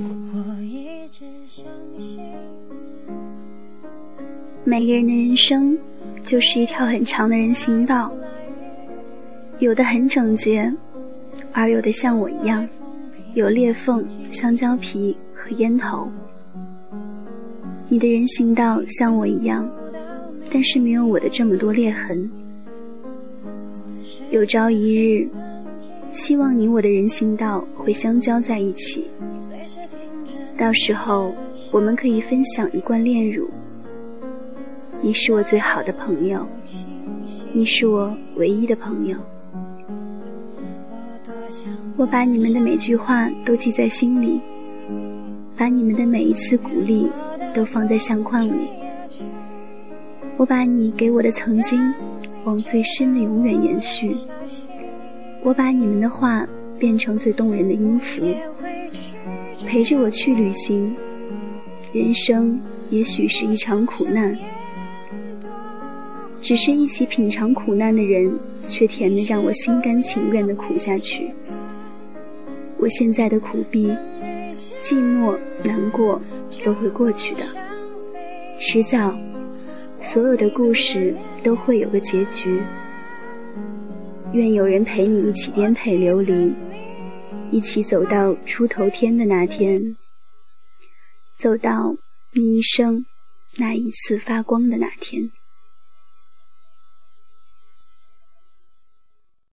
我一直相信每个人的人生就是一条很长的人行道，有的很整洁，而有的像我一样，有裂缝、香蕉皮和烟头。你的人行道像我一样，但是没有我的这么多裂痕。有朝一日，希望你我的人行道会相交在一起。到时候，我们可以分享一罐炼乳。你是我最好的朋友，你是我唯一的朋友。我把你们的每句话都记在心里，把你们的每一次鼓励都放在相框里。我把你给我的曾经。往最深的永远延续。我把你们的话变成最动人的音符，陪着我去旅行。人生也许是一场苦难，只是一起品尝苦难的人，却甜的让我心甘情愿的苦下去。我现在的苦逼、寂寞、难过都会过去的，迟早，所有的故事。都会有个结局。愿有人陪你一起颠沛流离，一起走到出头天的那天，走到你一生那一次发光的那天。